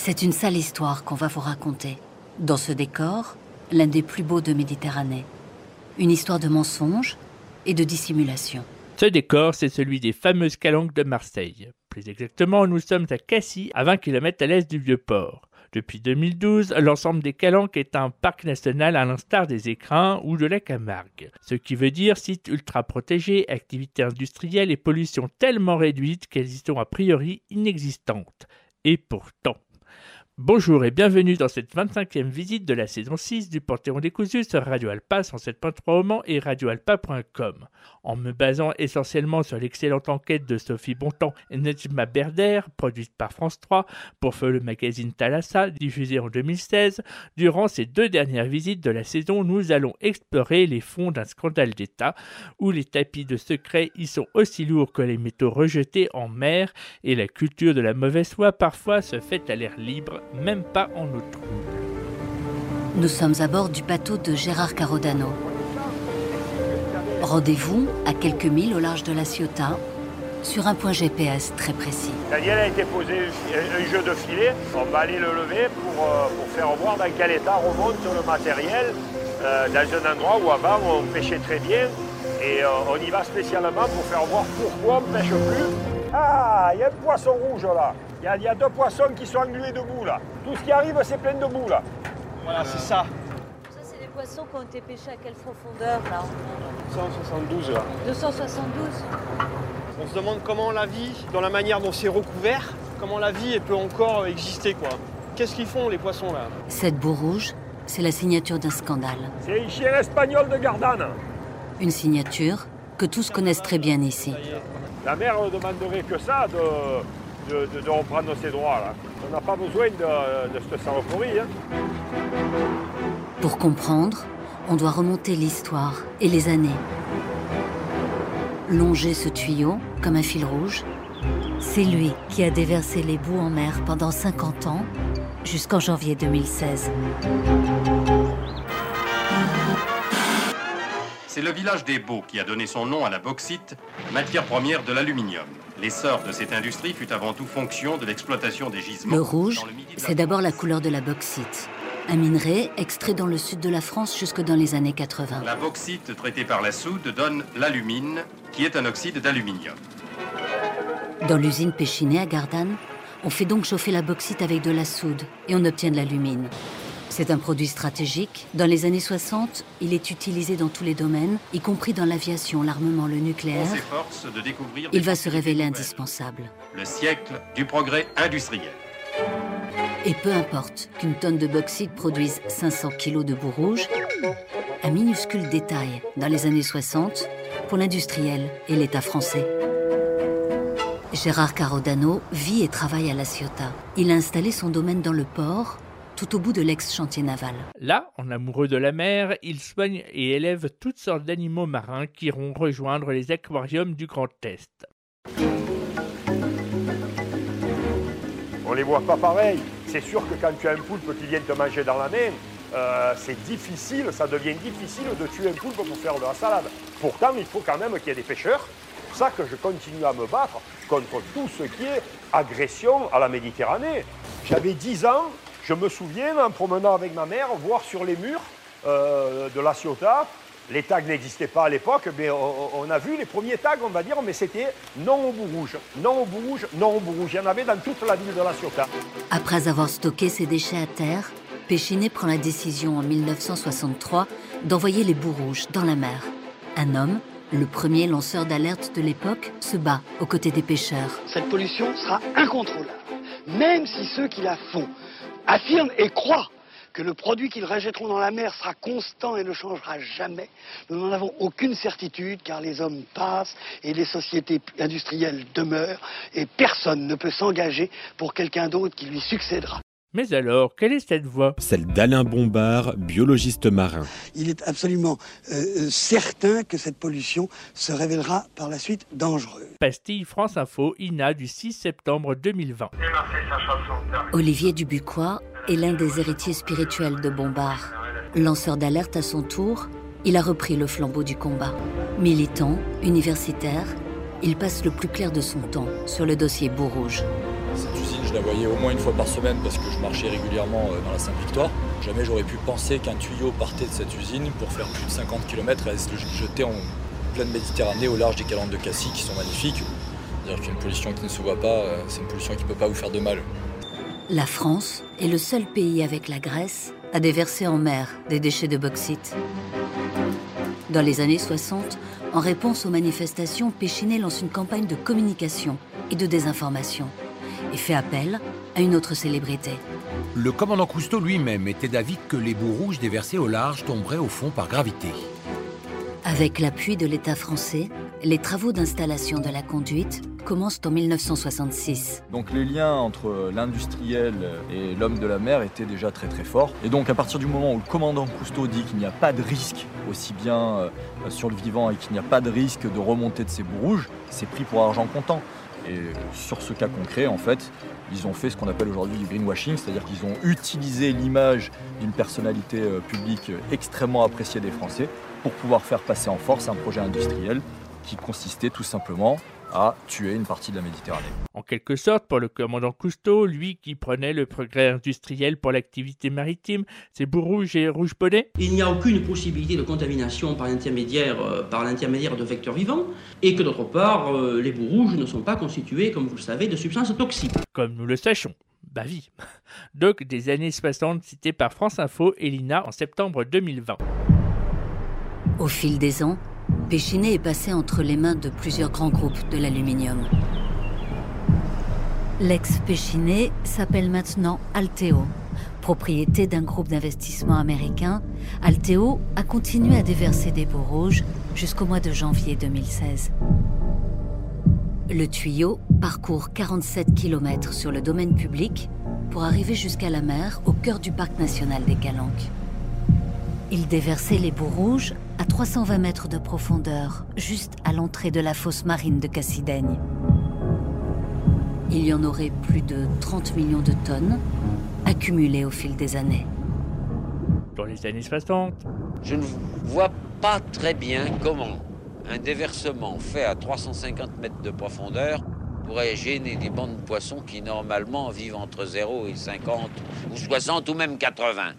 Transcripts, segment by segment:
C'est une sale histoire qu'on va vous raconter. Dans ce décor, l'un des plus beaux de Méditerranée. Une histoire de mensonges et de dissimulation. Ce décor, c'est celui des fameuses calanques de Marseille. Plus exactement, nous sommes à Cassis, à 20 km à l'est du Vieux-Port. Depuis 2012, l'ensemble des Calanques est un parc national à l'instar des écrins ou de la Camargue. Ce qui veut dire site ultra protégé, activités industrielles et pollution tellement réduite qu'elles y sont a priori inexistantes. Et pourtant. Bonjour et bienvenue dans cette 25e visite de la saison 6 du Panthéon décousu sur Radio Alpa 107.3 au Mans et radioalpa.com. En me basant essentiellement sur l'excellente enquête de Sophie Bontemps et Nejma Berder, produite par France 3 pour le magazine Thalassa, diffusé en 2016, durant ces deux dernières visites de la saison, nous allons explorer les fonds d'un scandale d'État où les tapis de secret y sont aussi lourds que les métaux rejetés en mer et la culture de la mauvaise foi parfois se fait à l'air libre même pas en eau trouble. Nous sommes à bord du bateau de Gérard Carodano. Rendez-vous à quelques milles au large de la Ciotat, sur un point GPS très précis. Daniel a été posé un jeu de filet. On va aller le lever pour, euh, pour faire voir dans quel état remonte le matériel euh, dans un endroit où avant on pêchait très bien. Et euh, on y va spécialement pour faire voir pourquoi on ne pêche plus. Ah, il y a un poisson rouge là. Il y, a deux poissons qui sont englués debout là. Tout ce qui arrive, c'est plein de boue là. Voilà, c'est ça. Ça, c'est des poissons qui ont été pêchés à quelle profondeur là 272 là. 272 On se demande comment la vie, dans la manière dont c'est recouvert, comment la vie peut encore exister quoi. Qu'est-ce qu'ils font les poissons là? Cette boue rouge, c'est la signature d'un scandale. C'est un chien espagnol de Gardanne. Une signature que tous connaissent très bien ici. La mère ne demanderait que ça de, de, reprendre ses droits. Là. On n'a pas besoin de, de cette saloperie. Hein. Pour comprendre, on doit remonter l'histoire et les années. Longer ce tuyau comme un fil rouge, c'est lui qui a déversé les boues en mer pendant 50 ans, jusqu'en janvier 2016. C'est le village des Beaux qui a donné son nom à la bauxite, matière première de l'aluminium. L'essor de cette industrie fut avant tout fonction de l'exploitation des gisements. Le rouge, c'est d'abord la couleur de la bauxite. Un minerai extrait dans le sud de la France jusque dans les années 80. La bauxite traitée par la soude donne l'alumine, qui est un oxyde d'aluminium. Dans l'usine Péchinet à Gardanne, on fait donc chauffer la bauxite avec de la soude et on obtient de l'alumine. C'est un produit stratégique. Dans les années 60, il est utilisé dans tous les domaines, y compris dans l'aviation, l'armement, le nucléaire. De découvrir il va se révéler indispensable. Le siècle du progrès industriel. Et peu importe qu'une tonne de bauxite produise 500 kg de boue rouge, un minuscule détail dans les années 60 pour l'industriel et l'État français. Gérard Carodano vit et travaille à La Ciotat. Il a installé son domaine dans le port tout au bout de l'ex-chantier naval. Là, en amoureux de la mer, il soigne et élève toutes sortes d'animaux marins qui iront rejoindre les aquariums du Grand Est. On les voit pas pareil. C'est sûr que quand tu as un poulpe qui vient te manger dans la main, euh, c'est difficile, ça devient difficile de tuer un poulpe pour faire de la salade. Pourtant, il faut quand même qu'il y ait des pêcheurs. C'est pour ça que je continue à me battre contre tout ce qui est agression à la Méditerranée. J'avais 10 ans, je me souviens, en promenant avec ma mère, voir sur les murs euh, de la Ciotat, les tags n'existaient pas à l'époque, mais on, a vu les premiers tags, on va dire, mais c'était non au bout rouge, non au bout rouge, non au bout rouge. Il y en avait dans toute la ville de la Ciotat. Après avoir stocké ses déchets à terre, Péchinet prend la décision en 1963 d'envoyer les bouts rouges dans la mer. Un homme, le premier lanceur d'alerte de l'époque, se bat aux côtés des pêcheurs. Cette pollution sera incontrôlable, même si ceux qui la font affirment et croient que le produit qu'ils rejetteront dans la mer sera constant et ne changera jamais. Nous n'en avons aucune certitude car les hommes passent et les sociétés industrielles demeurent et personne ne peut s'engager pour quelqu'un d'autre qui lui succédera. Mais alors, quelle est cette voix? Celle d'Alain Bombard, biologiste marin. Il est absolument euh, euh, certain que cette pollution se révélera par la suite dangereuse. Pastille France Info, INA du 6 septembre 2020. Olivier Dubuquois est l'un des héritiers spirituels de Bombard. Lanceur d'alerte à son tour, il a repris le flambeau du combat. Militant, universitaire, il passe le plus clair de son temps sur le dossier Beau Rouge. Cette usine, je la voyais au moins une fois par semaine parce que je marchais régulièrement dans la Sainte-Victoire. Jamais j'aurais pu penser qu'un tuyau partait de cette usine pour faire plus de 50 km et se jeter en pleine Méditerranée au large des calanques de Cassis qui sont magnifiques. C'est-à-dire qu'une pollution qui ne se voit pas, c'est une pollution qui ne peut pas vous faire de mal. La France est le seul pays avec la Grèce à déverser en mer des déchets de bauxite. Dans les années 60, en réponse aux manifestations, Péchinet lance une campagne de communication et de désinformation et fait appel à une autre célébrité. Le commandant Cousteau lui-même était d'avis que les bouts rouges déversés au large tomberaient au fond par gravité. Avec l'appui de l'État français, les travaux d'installation de la conduite commencent en 1966. Donc les liens entre l'industriel et l'homme de la mer étaient déjà très très forts. Et donc à partir du moment où le commandant Cousteau dit qu'il n'y a pas de risque, aussi bien euh, sur le vivant et qu'il n'y a pas de risque de remontée de ces bouts rouges, c'est pris pour argent comptant. Et sur ce cas concret, en fait, ils ont fait ce qu'on appelle aujourd'hui du greenwashing, c'est-à-dire qu'ils ont utilisé l'image d'une personnalité euh, publique extrêmement appréciée des Français pour pouvoir faire passer en force un projet industriel qui consistait tout simplement à tuer une partie de la Méditerranée. En quelque sorte, pour le commandant Cousteau, lui qui prenait le progrès industriel pour l'activité maritime, c'est beau rouge et rouge bonnet Il n'y a aucune possibilité de contamination par l'intermédiaire, euh, par l'intermédiaire de vecteurs vivants, et que d'autre part, euh, les bouts rouges ne sont pas constitués, comme vous le savez, de substances toxiques. Comme nous le sachons. Bah vie. Doc des années 60 cité par France Info et l'INA en septembre 2020. Au fil des ans, Péchinet est passé entre les mains de plusieurs grands groupes de l'aluminium. L'ex-Péchinet s'appelle maintenant Alteo. Propriété d'un groupe d'investissement américain, Alteo a continué à déverser des bouts rouges jusqu'au mois de janvier 2016. Le tuyau parcourt 47 km sur le domaine public pour arriver jusqu'à la mer au cœur du parc national des Calanques. Il déversait les bouts rouges à 320 mètres de profondeur, juste à l'entrée de la fosse marine de Cassidaigne. Il y en aurait plus de 30 millions de tonnes accumulées au fil des années. Dans les années 60, je ne vois pas très bien comment un déversement fait à 350 mètres de profondeur pourrait gêner des bandes de poissons qui normalement vivent entre 0 et 50 ou 60 ou même 80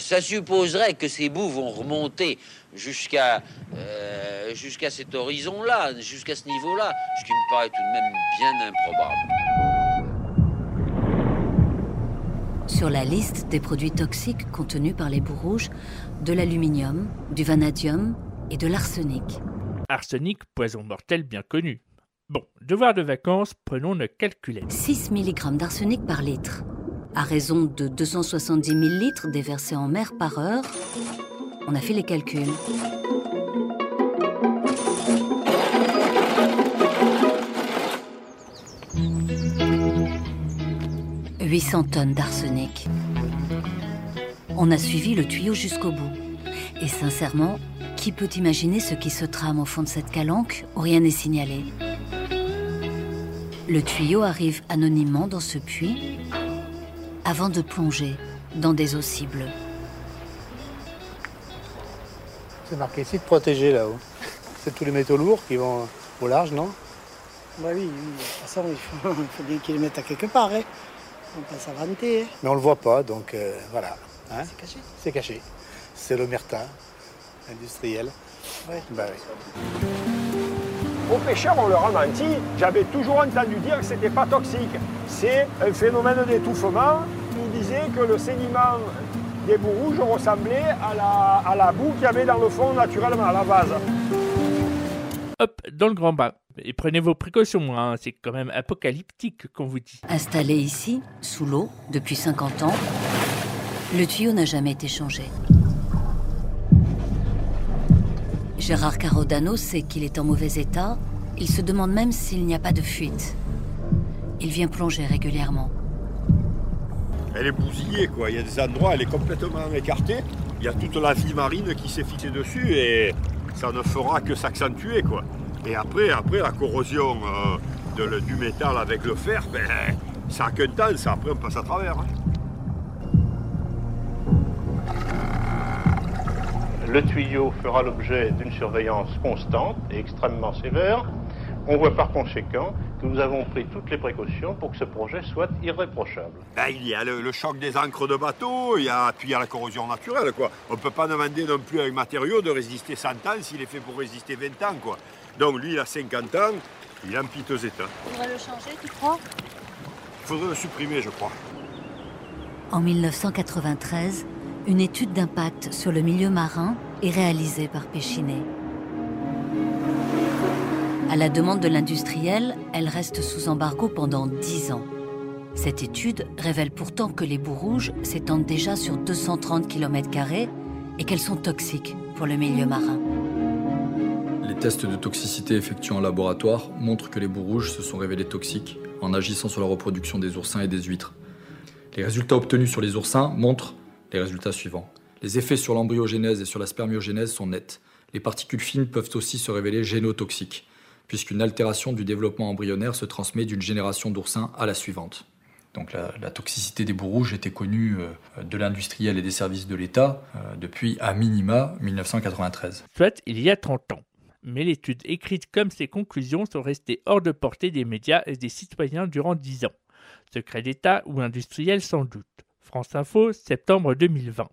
ça supposerait que ces bouts vont remonter jusqu'à euh, jusqu'à cet horizon-là, jusqu'à ce niveau-là, ce qui me paraît tout de même bien improbable. Sur la liste des produits toxiques contenus par les bouts rouges, de l'aluminium, du vanadium et de l'arsenic. Arsenic, poison mortel bien connu. Bon, devoir de vacances, prenons le calculette. 6 mg d'arsenic par litre à raison de 270 000 litres déversés en mer par heure, on a fait les calculs. « 800 tonnes d'arsenic. On a suivi le tuyau jusqu'au bout. Et sincèrement, qui peut imaginer ce qui se trame au fond de cette calanque où rien n'est signalé? Le tuyau arrive anonymement dans ce puits avant de plonger dans des eaux si bleues. C'est marqué site protégé là-haut. C'est tous les métaux lourds qui vont au large, non? Bah oui, de toute façon, il faut, bien qu'ils les mettent à quelque part. Hein. On peut s'inventer. Hein. Mais on ne le voit pas, donc euh, voilà. Hein. c'est caché C'est caché. C'est l'omerta industriel. Ouais. Bah oui. Aux pêcheurs, on leur a menti. J'avais toujours entendu dire que ce n'était pas toxique. C'est un phénomène d'étouffement qui disait que le sédiment des bouts rouges ressemblait à la, à la boue qu'il y avait dans le fond naturellement, à la vase. Hop, dans le grand bain. Et prenez vos précautions, hein, c'est quand même apocalyptique qu'on vous dit. Installé ici, sous l'eau, depuis 50 ans, le tuyau n'a jamais été changé. Gérard Carodano sait qu'il est en mauvais état. Il se demande même s'il n'y a pas de fuite. Il vient plonger régulièrement. Elle est bousillée, quoi. Il y a des endroits, elle est complètement écartée. Il y a toute la vie marine qui s'est fixée dessus et ça ne fera que s'accentuer, quoi. Et après, après la corrosion euh, du métal avec le fer, ben, ça a qu'un temps, ça après on passe à travers. Hein. Le tuyau fera l'objet d'une surveillance constante et extrêmement sévère. On voit par conséquent que Nous avons pris toutes les précautions pour que ce projet soit irréprochable. Ben, il y a le, le choc des encres de bateau, il y a, puis il y a la corrosion naturelle. Quoi. On ne peut pas demander non plus à un matériau de résister 100 ans s'il est fait pour résister 20 ans. Quoi. Donc lui, il a 50 ans, il est en piteux état. On va le changer, tu crois? Il faudrait le supprimer, je crois. En 1993, une étude d'impact sur le milieu marin est réalisée par Péchinet. À la demande de l'industriel, elle reste sous embargo pendant 10 ans. Cette étude révèle pourtant que les boues rouges s'étendent déjà sur 230 km et qu'elles sont toxiques pour le milieu marin. Les tests de toxicité effectués en laboratoire montrent que les boues rouges se sont révélées toxiques en agissant sur la reproduction des oursins et des huîtres. Les résultats obtenus sur les oursins montrent les résultats suivants. Les effets sur l'embryogénèse et sur la spermiogénèse sont nets. Les particules fines peuvent aussi se révéler génotoxiques, puisqu'une altération du développement embryonnaire se transmet d'une génération d'oursins à la suivante. Donc la, la, toxicité des boues rouges était connue euh, de l'industriel et des services de l'État euh, depuis à minima 1993. Soit il y a 30 ans. Mais l'étude écrite comme ses conclusions sont restées hors de portée des médias et des citoyens durant 10 ans. Secret d'État ou industriel sans doute. France Info, septembre 2020.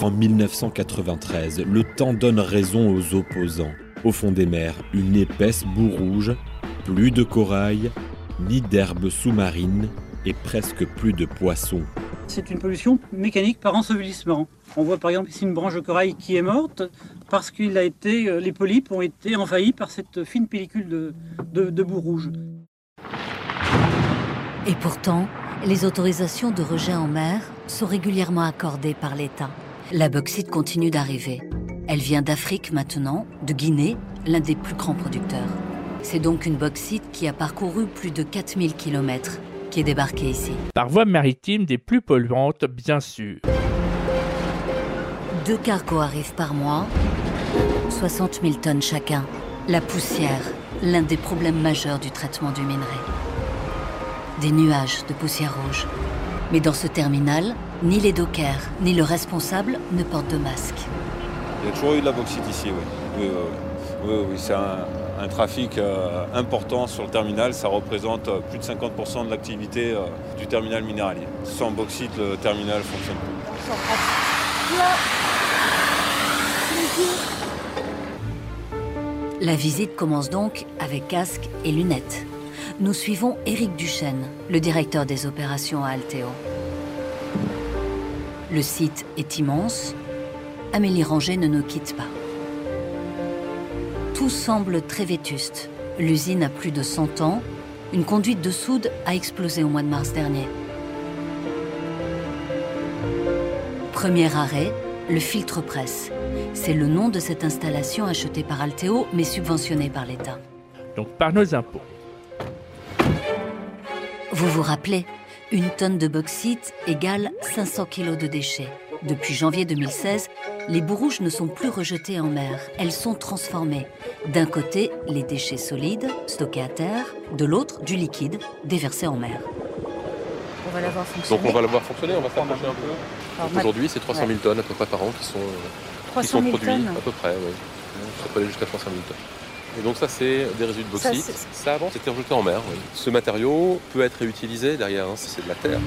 En 1993, le temps donne raison aux opposants. Au fond des mers, une épaisse boue rouge, plus de corail, ni d'herbes sous-marines et presque plus de poissons. C'est une pollution mécanique par ensevelissement. On voit par exemple ici une branche de corail qui est morte parce que les polypes ont été envahis par cette fine pellicule de, de, de boue rouge. Et pourtant, les autorisations de rejet en mer sont régulièrement accordées par l'État. La bauxite continue d'arriver. Elle vient d'Afrique maintenant, de Guinée, l'un des plus grands producteurs. C'est donc une bauxite qui a parcouru plus de 4000 km qui est débarquée ici. Par voie maritime des plus polluantes, bien sûr. Deux cargos arrivent par mois, 60 000 tonnes chacun. La poussière, l'un des problèmes majeurs du traitement du minerai des nuages de poussière rouge. Mais dans ce terminal, ni les dockers, ni le responsable ne portent de masque. Il y a toujours eu de la bauxite ici, oui. Oui, oui, oui. c'est un, trafic euh, important sur le terminal. Ça représente euh, plus de 50% de l'activité euh, du terminal minéralier. Sans bauxite, le terminal fonctionne plus. La visite commence donc avec casque et lunettes nous suivons Éric Duchesne, le directeur des opérations à Alteo. Le site est immense. Amélie Ranger ne nous quitte pas. Tout semble très vétuste. L'usine a plus de 100 ans. Une conduite de soude a explosé au mois de mars dernier. Premier arrêt, le filtre presse. C'est le nom de cette installation achetée par Alteo mais subventionnée par l'État. Donc par nos impôts. Vous vous rappelez, une tonne de bauxite égale 500 kg de déchets. Depuis janvier 2016, les boues rouges ne sont plus rejetées en mer, elles sont transformées. D'un côté, les déchets solides, stockés à terre, de l'autre, du liquide, déversé en mer. On va la voir fonctionner. Donc on va la voir fonctionner, on va s'approcher un peu. Aujourd'hui, c'est 300 000 tonnes à peu près par an qui sont, 300 qui sont 000 produits, tonnes. à peu près, oui. Ça peut aller jusqu'à 300 000 tonnes. Et donc ça, c'est des résidus de Ça, bauxite. c'est- Ça, avant, c'était rejeté en mer. oui. Ce matériau peut être réutilisé derrière, hein, c'est de la terre.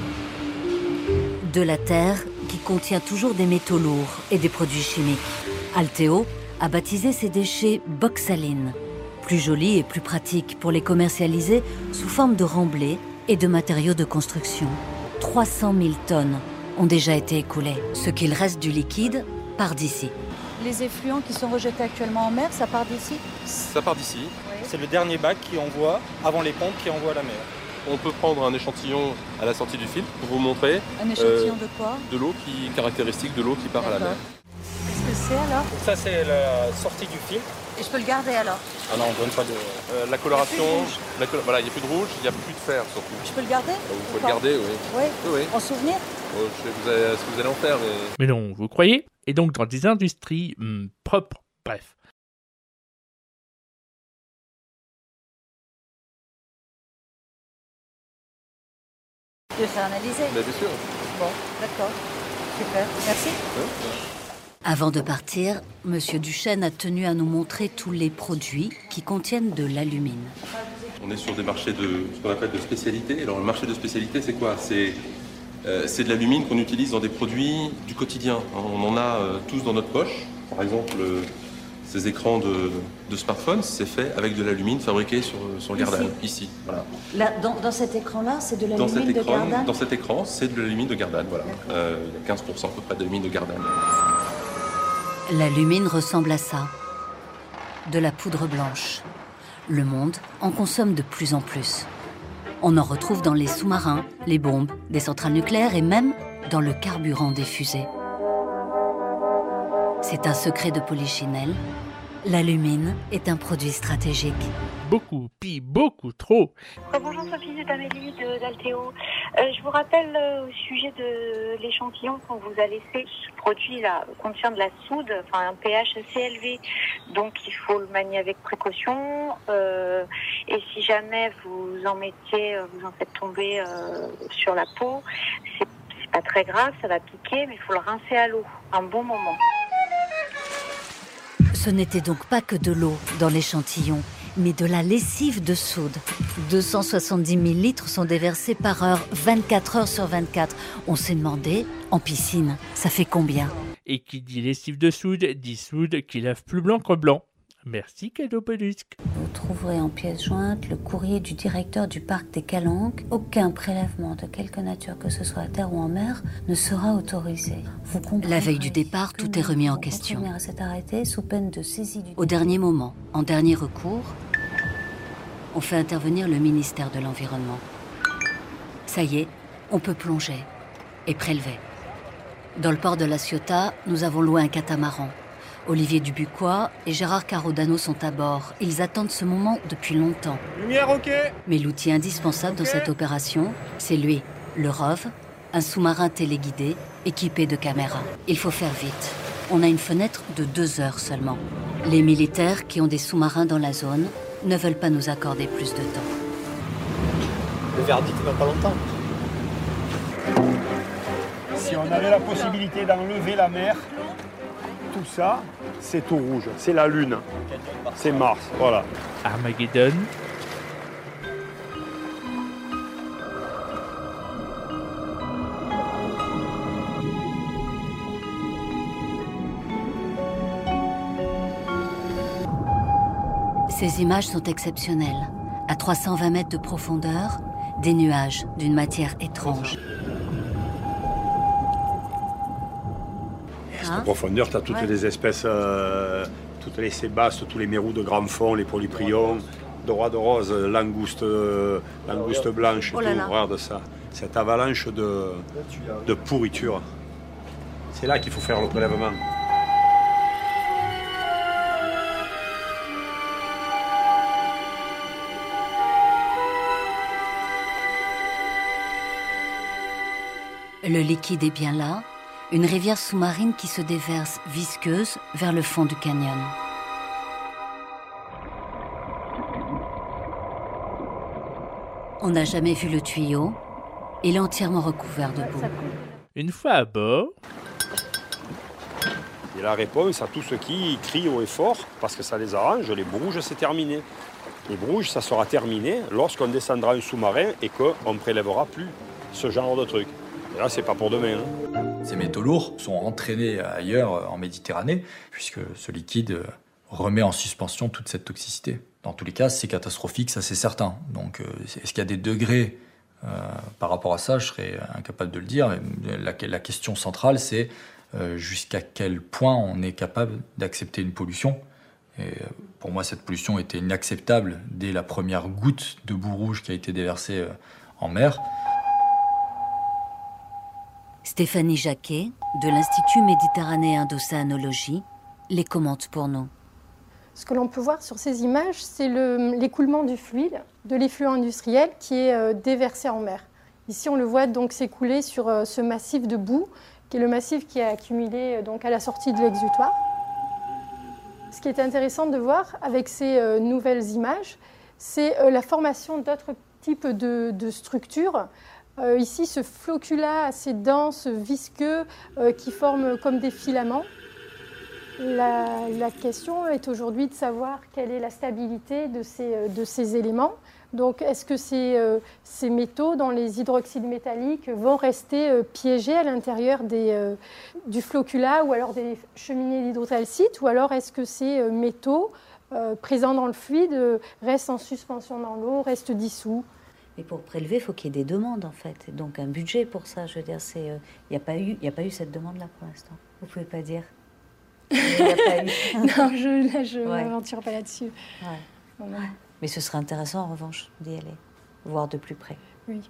De la terre qui contient toujours des métaux lourds et des produits chimiques. Alteo a baptisé ces déchets boxaline, plus joli et plus pratique pour les commercialiser sous forme de remblais et de matériaux de construction. 300 000 tonnes ont déjà été écoulées. Ce qu'il reste du liquide part d'ici. Les effluents qui sont rejetés actuellement en mer, ça part d'ici? Ça part d'ici. C'est le dernier bac qui envoie, avant les pompes, qui envoie à la mer. On peut prendre un échantillon à la sortie du filtre pour vous montrer Un échantillon euh, de quoi? de l'eau qui caractéristique de l'eau qui part à la mer. Qu'est-ce que c'est alors? Donc ça, c'est la sortie du filtre. Et je peux le garder alors? Ah non, on donne pas de... Euh, la coloration, la colo- voilà, il n'y a plus de rouge, il n'y a plus de fer surtout. Je peux le garder Vous ou pouvez le garder, oui. Oui. Oui, oui. En souvenir? Oh, je sais vous allez- ce que vous allez en faire, mais... Mais non, vous croyez? Et donc dans des industries hmm, propres, bref. De faire analyser Mais bien sûr. Bon, d'accord. Super. Merci. Avant de partir, Monsieur Duchesne a tenu à nous montrer tous les produits qui contiennent de l'alumine. On est sur des marchés de ce qu'on appelle de spécialité. Alors le marché de spécialité, c'est quoi? C'est euh, c'est de l'alumine qu'on utilise dans des produits du quotidien. On en a euh, tous dans notre poche. Par exemple, euh, ces écrans de, de smartphone, c'est fait avec de l'alumine fabriqué sur, sur le Gardanne, ici. Voilà. Là, dans, dans cet écran-là, c'est de Dans cet, l'alumine de écran, Gardanne dans cet écran, c'est de l'alumine de Gardanne. Voilà. Euh, il y a 15% à peu près d'alumine de Gardanne. L'alumine ressemble à ça. De la poudre blanche. Le monde en consomme de plus en plus. On en retrouve dans les sous-marins, les bombes, des centrales nucléaires et même dans le carburant des fusées. C'est un secret de Polichinelle. L'alumine est un produit stratégique. Beaucoup, puis beaucoup trop. Euh, bonjour Sophie, c'est Amélie de- d'Althéo. Euh, je vous rappelle euh, au sujet de l'échantillon qu'on vous a laissé. Ce produit-là contient de la soude, enfin un pH assez élevé, donc il faut le manier avec précaution. Euh, et si jamais vous en mettez, vous en faites tomber euh, sur la peau, c'est c'est pas très grave, ça va piquer, mais il faut le rincer à l'eau un bon moment. Ce n'était donc pas que de l'eau dans l'échantillon, mais de la lessive de soude. 270 000 litres sont déversés par heure, 24 heures sur 24. On s'est demandé, en piscine, ça fait combien? Et qui dit lessive de soude, dit soude qui lave plus blanc que blanc. Merci Cadeau Pelusque. Vous trouverez en pièce jointe le courrier du directeur du parc des Calanques. Aucun prélèvement de quelque nature que ce soit à terre ou en mer ne sera autorisé. Vous La veille du départ, tout est remis en question. À cet arrêté sous peine de saisie du... Au dernier moment, en dernier recours, on fait intervenir le ministère de l'Environnement. Ça y est, on peut plonger et prélever. Dans le port de La Ciotat, nous avons loué un catamaran. Olivier Dubuquois et Gérard Carodano sont à bord. Ils attendent ce moment depuis longtemps. Lumière, ok Mais l'outil indispensable dans cette opération, c'est lui, le ROV, un sous-marin téléguidé équipé de caméras. Il faut faire vite. On a une fenêtre de deux heures seulement. Les militaires qui ont des sous-marins dans la zone ne veulent pas nous accorder plus de temps. Le verdict va pas longtemps. Si on avait la possibilité d'enlever la mer, tout ça, c'est tout rouge. C'est la Lune. C'est Mars. Voilà. Armageddon. Ces images sont exceptionnelles. À 320 mètres de profondeur, des nuages d'une matière étrange. En profondeur, tu as toutes Ouais. les espèces, euh, toutes les sébastes, tous les mérous de grand fond, les polyprions, droit de rose, langoustes, euh, langoustes blanches, et Oh là tout. là. Regarde ça. Cette avalanche de, de pourriture. C'est là qu'il faut faire le prélèvement. Le liquide est bien là, une rivière sous-marine qui se déverse visqueuse vers le fond du canyon. On n'a jamais vu le tuyau. Il est entièrement recouvert de boue. Une fois à bord, Et la réponse à tous ceux qui crient haut et fort, parce que ça les arrange, les brouges, c'est terminé. Les brouges, ça sera terminé lorsqu'on descendra un sous-marin et qu'on ne prélèvera plus ce genre de truc. C'est pas pour demain. hein. Ces métaux lourds sont entraînés ailleurs euh, en Méditerranée, puisque ce liquide euh, remet en suspension toute cette toxicité. Dans tous les cas, c'est catastrophique, ça c'est certain. Donc, euh, est-ce qu'il y a des degrés par rapport à ça? Je serais incapable de le dire. La, la question centrale, c'est jusqu'à quel point on est capable d'accepter une pollution? Et pour moi, cette pollution était inacceptable dès la première goutte de boue rouge qui a été déversée en mer. Stéphanie Jacquet, de l'Institut méditerranéen d'océanologie, les commente pour nous. Ce que l'on peut voir sur ces images, c'est le- l'écoulement du fluide, de l'effluent industriel qui est euh, déversé en mer. Ici, on le voit donc s'écouler sur euh, ce massif de boue, qui est le massif qui a accumulé euh, donc à la sortie de l'exutoire. Ce qui est intéressant de voir avec ces nouvelles images, c'est la formation d'autres types de structures. Euh, ici, ce flocculat assez dense, visqueux, euh, qui forme comme des filaments. La, question est aujourd'hui de savoir quelle est la stabilité de ces, euh, éléments, Donc, est-ce que ces, métaux, dans les hydroxydes métalliques, vont rester piégés à l'intérieur du flocula ou alors des cheminées d'hydrocalcite Ou alors est-ce que ces métaux présents dans le fluide restent en suspension dans l'eau, restent dissous? Et pour prélever, il faut qu'il y ait des demandes en fait, donc un budget pour ça. Je veux dire, il n'y a pas eu, il a pas eu cette demande-là pour l'instant. Vous pouvez pas dire. Il n'y a pas eu. non, je ne m'aventure pas là-dessus. Mais ce serait intéressant en revanche d'y aller, voir de plus près. Oui.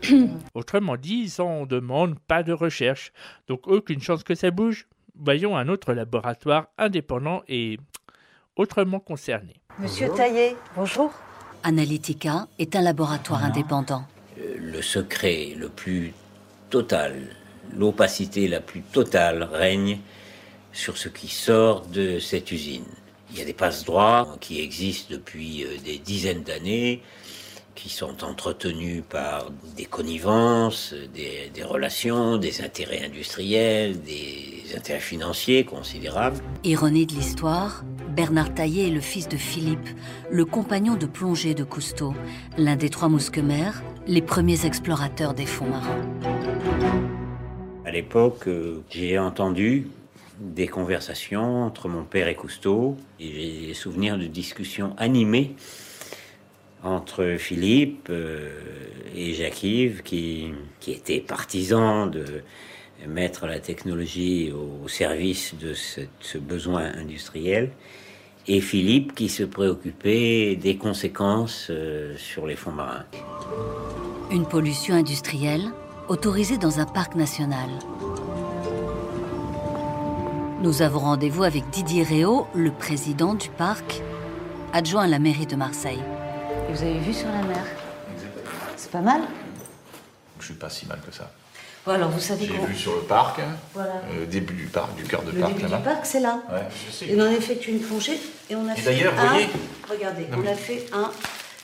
Autrement dit, on demande pas de recherche, donc aucune chance que ça bouge. Voyons un autre laboratoire indépendant et autrement concerné. Monsieur Taillé, bonjour. Analytica est un laboratoire indépendant. Euh, le secret le plus total, l'opacité la plus totale règne sur ce qui sort de cette usine. Il y a des passe-droits qui existent depuis euh, des dizaines d'années, qui sont entretenus par des connivences, des, des, relations, des intérêts industriels, des intérêts financiers considérables. Ironie de l'histoire, Bernard Taillé est le fils de Philippe, le compagnon de plongée de Cousteau, l'un des trois mousquemères, les premiers explorateurs des fonds marins. À l'époque, j'ai entendu des conversations entre mon père et Cousteau. Et j'ai des souvenirs de discussions animées entre Philippe euh, et Jacques-Yves, qui, qui étaient partisans de mettre la technologie au service de ce, besoin industriel, et Philippe qui se préoccupait des conséquences euh, sur les fonds marins. Une pollution industrielle autorisée dans un parc national. Nous avons rendez-vous avec Didier Réau, le président du parc, adjoint à la mairie de Marseille. Et vous avez vu sur la mer C'est pas mal Je suis pas si mal que ça. Bon, alors vous savez J'ai vu sur le parc, voilà. euh, début du parc, du cœur de le parc début là-bas. du parc, c'est là. Ouais, je sais. Et on a effectué une plongée et on a Et fait d'ailleurs, un... voyez- Regardez, Non, on mais- a fait un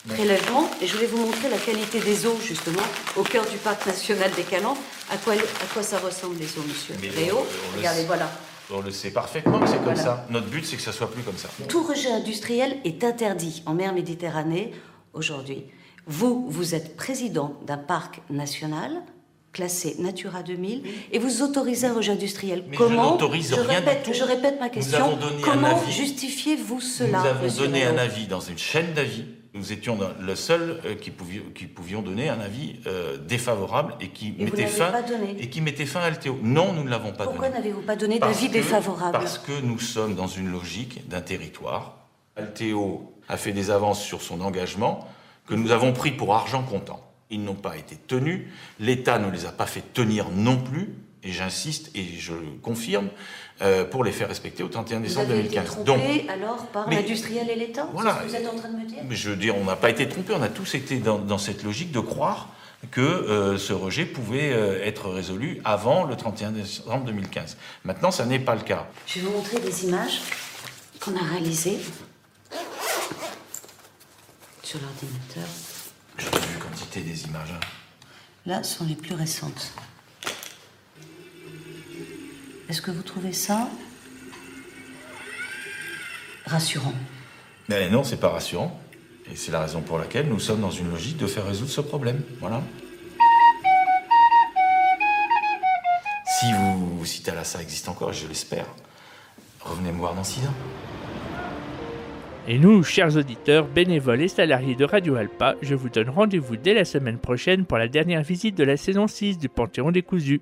prélèvement et je voulais vous montrer la qualité des eaux justement au cœur du parc national des Calanques. À quoi, à quoi ça ressemble les eaux, monsieur? Le Regardez, sait. voilà. On le sait parfaitement que c'est comme Voilà. ça. Notre but, c'est que ça soit plus comme ça. Tout rejet industriel est interdit en mer Méditerranée aujourd'hui. Vous, vous êtes président d'un parc national classé Natura 2000 et vous autorisez un rejet industriel. Mais je Comment n'autorise rien du répète, tout. Je répète ma Nous question. avons donné un Comment justifiez-vous cela Nous avons monsieur donné un avis dans une chaîne d'avis. Nous étions le seul euh, qui, pouvions, qui pouvions donner un avis euh, défavorable et qui Et mettait fin et qui mettait fin à LTO. Non, nous ne l'avons pas Pourquoi donné. n'avez-vous pas donné d'avis défavorable? Parce que nous sommes dans une logique d'un territoire. Alteo a fait des avances sur son engagement que nous avons pris pour argent comptant. Ils n'ont pas été tenus. L'État ne les a pas fait tenir non plus. Et j'insiste et je le confirme euh, pour les faire respecter au 31 Vous décembre avez été 2015. trompé Donc, alors par l'industriel et l'État Voilà. Ce que vous êtes en train de me dire? mais je veux dire, on n'a pas été trompé, on a tous été dans, dans cette logique de croire que euh, ce rejet pouvait euh, être résolu avant le 31 décembre 2015. Maintenant, ça n'est pas le cas. Je vais vous montrer des images qu'on a réalisées sur l'ordinateur. J'ai vu quantité des images. hein. Là, ce sont les plus récentes. Est-ce que vous trouvez ça rassurant? Mais non, c'est pas rassurant. Et c'est la raison pour laquelle nous sommes dans une logique de faire résoudre ce problème. Voilà. Si vous, si Thalassa existe encore, et je l'espère, revenez me voir dans six ans. Et nous, chers auditeurs, bénévoles et salariés de Radio Alpa, je vous donne rendez-vous dès la semaine prochaine pour la dernière visite de la saison 6 du Panthéon décousu.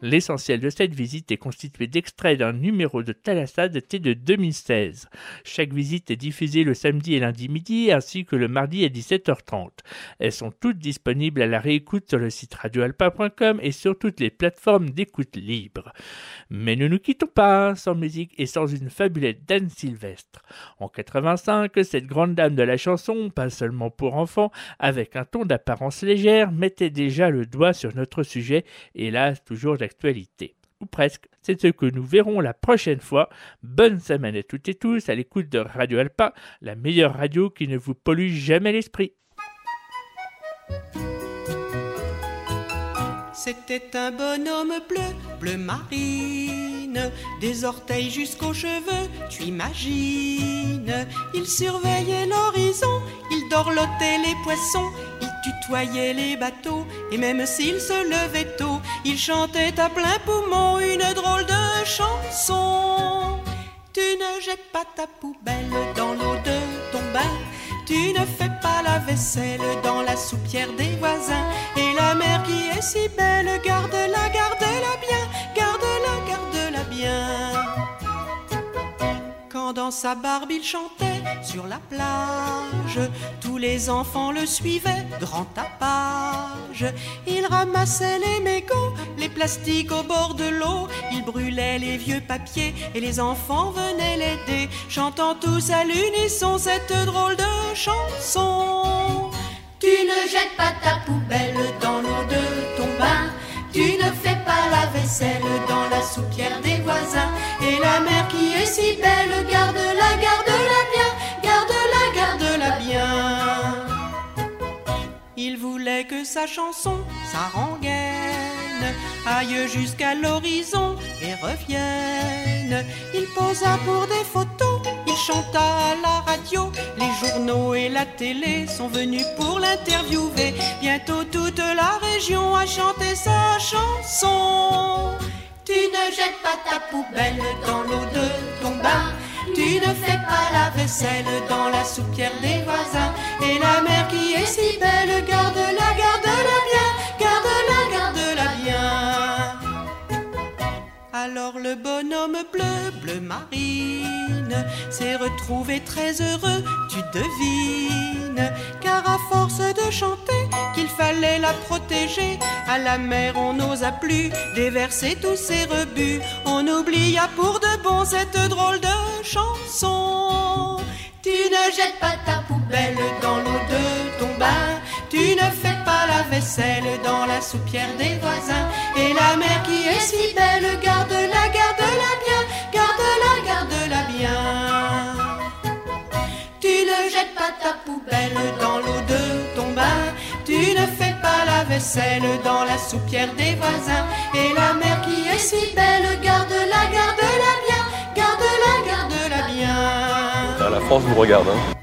L'essentiel de cette visite est constitué d'extraits d'un numéro de Thalassa daté de 2016. Chaque visite est diffusée le samedi et lundi midi ainsi que le mardi à 17h30. Elles sont toutes disponibles à la réécoute sur le site radioalpa.com et sur toutes les plateformes d'écoute libre. Mais ne nous quittons pas sans musique et sans une fabulette d'Anne Sylvestre. 85, cette grande dame de la chanson, pas seulement pour enfants, avec un ton d'apparence légère, mettait déjà le doigt sur notre sujet, hélas toujours d'actualité. Ou presque, c'est ce que nous verrons la prochaine fois. Bonne semaine à toutes et tous à l'écoute de Radio Alpa, la meilleure radio qui ne vous pollue jamais l'esprit. C'était un bonhomme bleu, bleu des orteils jusqu'aux cheveux, tu imagines. Il surveillait l'horizon, il dorlotait les poissons, il tutoyait les bateaux, et même s'il se levait tôt, il chantait à plein poumon une drôle de chanson. Tu ne jettes pas ta poubelle dans l'eau de ton bain. Tu ne fais pas la vaisselle dans la soupière des voisins. Et la mer qui est si belle, garde-la, garde-la bien, sa barbe il chantait sur la plage, tous les enfants le suivaient, grand tapage. Il ramassait les mégots, les plastiques au bord de l'eau, il brûlait les vieux papiers et les enfants venaient l'aider, chantant tous à l'unisson cette drôle de chanson. Tu ne jettes pas ta poubelle dans l'eau de ton bain. Tu ne fais pas la vaisselle dans la soupière des voisins. Et la mer qui est si belle, garde-la, garde-la bien, garde-la, garde-la bien. Il voulait que sa chanson, sa rengaine, aille jusqu'à l'horizon et revienne. Il posa pour des photos, il chanta à la radio. Les journaux et la télé sont venus pour l'interviewer. Bientôt toute la région a chanté sa chanson. Tu ne jettes pas ta poubelle dans l'eau de ton bain. Tu ne fais pas la vaisselle dans la soupière des voisins. Et la mer qui est si belle, garde-la, garde-la bien, garde-la, garde-la bien. Alors le bonhomme bleu, bleu s'est retrouvé très heureux, tu devines. Car à force de chanter qu'il fallait la protéger, à la mer on n'osa plus déverser tous ses rebuts. On oublia pour de bon cette drôle de chanson. Tu ne jettes pas ta poubelle dans l'eau de ton bain. Tu ne fais pas la vaisselle dans la soupière des voisins. Et la mer qui est si belle, garde-la bien, garde-la, Tu ne jettes pas ta poubelle dans l'eau de ton bain. Tu ne fais pas la vaisselle dans la soupière des voisins. Et la mer qui est si belle, garde-la, garde-la bien, garde-la, garde-la bien. Ah, La France vous regarde. Hein.